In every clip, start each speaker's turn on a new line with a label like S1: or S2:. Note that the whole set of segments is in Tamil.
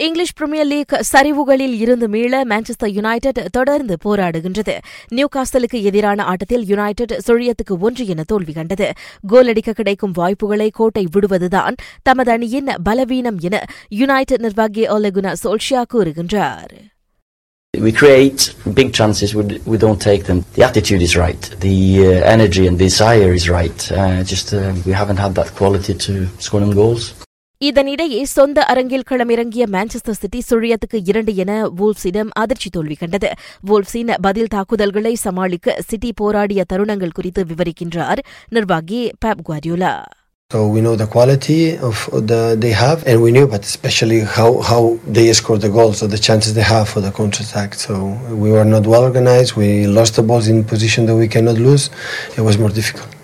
S1: இங்கிலீஷ் பிரீமியர் லீக் சரிவுகளில் இருந்து மீள மான்செஸ்டர் யுனைடெட் தொடர்ந்து போராடுகின்றது நியூ காஸ்டலுக்கு எதிரான ஆட்டத்தில் யுனைடெட் சுழியத்துக்கு ஒன்று என தோல்வி கண்டது கோல் அடிக்க கிடைக்கும் வாய்ப்புகளை கோட்டை விடுவதுதான் தமது அணியின் பலவீனம் என யுனைடெட் நிர்வாகி ஒலகுனா சோல்ஷியா கூறுகின்றார்
S2: We create big chances, we, we don't take them. The attitude is right, the uh, energy and desire is right. Uh, just uh, we haven't had that quality to score them goals.
S1: இதனிடையே சொந்த அரங்கில் களமிறங்கிய மான்செஸ்டர் சிட்டி சுழியத்துக்கு இரண்டு என வூல்ஸிடம் அதிர்ச்சி தோல்வி கண்டது வூல்ஸின் பதில் தாக்குதல்களை சமாளிக்க சிட்டி போராடிய தருணங்கள் குறித்து விவரிக்கின்றார் நிர்வாகி பேப் குவாரியோலா
S3: So we know the quality of the they have, and we knew, but especially how how they scored the goals, or the chances they have for the counter attack. So we were not well organized. We lost the balls in position that we cannot lose. It was more difficult.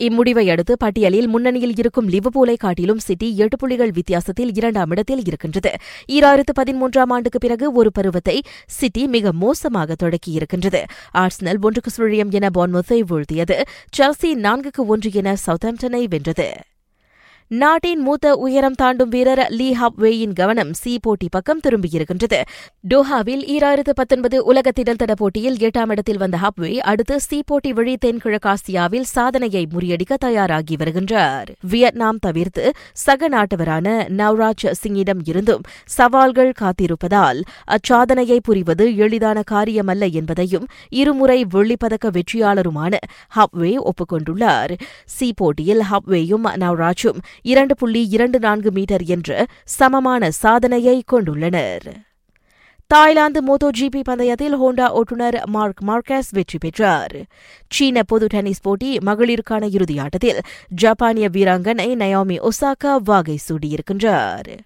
S1: இம்முடிவை அடுத்து பட்டியலில் முன்னணியில் இருக்கும் லிவபூலை காட்டிலும் சிட்டி எட்டு புள்ளிகள் வித்தியாசத்தில் இரண்டாம் இடத்தில் இருக்கின்றது. ஈராயிரத்து பதிமூன்றாம் ஆண்டுக்கு பிறகு ஒரு பருவத்தை சிட்டி மிக மோசமாக தொடக்கியிருக்கின்றது. ஆர்ஸ்னல் ஒன்றுக்கு சுழியம் என பான்மொத்தை வீழ்த்தியது. செல்சி நான்குக்கு ஒன்று என சவுத்தாம்டனை வென்றது. நாட்டின் மூத்த உயரம் தாண்டும் வீரர் லீ ஹப்வேயின் கவனம் சி போட்டி பக்கம் திரும்பியிருக்கின்றது. டோஹாவில் ஈராயிரத்து பத்தொன்பது உலக திடல்தட போட்டியில் எட்டாம் இடத்தில் வந்த ஹப்வே அடுத்து சி போட்டி வழி தென்கிழக்காசியாவில் சாதனையை முறியடிக்க தயாராகி வருகின்றார். வியட்நாம் தவிர்த்து சக நாட்டவரான நவ்ராஜ் சிங்கிடம் இருந்தும் சவால்கள் காத்திருப்பதால் அச்சாதனையை புரிவது எளிதான காரியமல்ல என்பதையும் இருமுறை வெள்ளிப்பதக்க வெற்றியாளருமான ஹப்வே ஒப்புக்கொண்டுள்ளார். சி போட்டியில் ஹப்வேயும் நவ்ராஜும் இரண்டு புள்ளி இரண்டு நான்கு மீட்டர் என்ற சமமான சாதனையை கொண்டுள்ளனர். தாய்லாந்து மோட்டோ ஜிபி பந்தயத்தில் ஹோண்டா ஓட்டுநர் மார்க் மார்கஸ் வெற்றி பெற்றார். சீன பொது டென்னிஸ் போட்டி மகளிருக்கான இறுதியாட்டத்தில் ஜப்பானிய வீராங்கனை நயோமி ஒசாகா வாகை சூடியிருக்கின்றார்.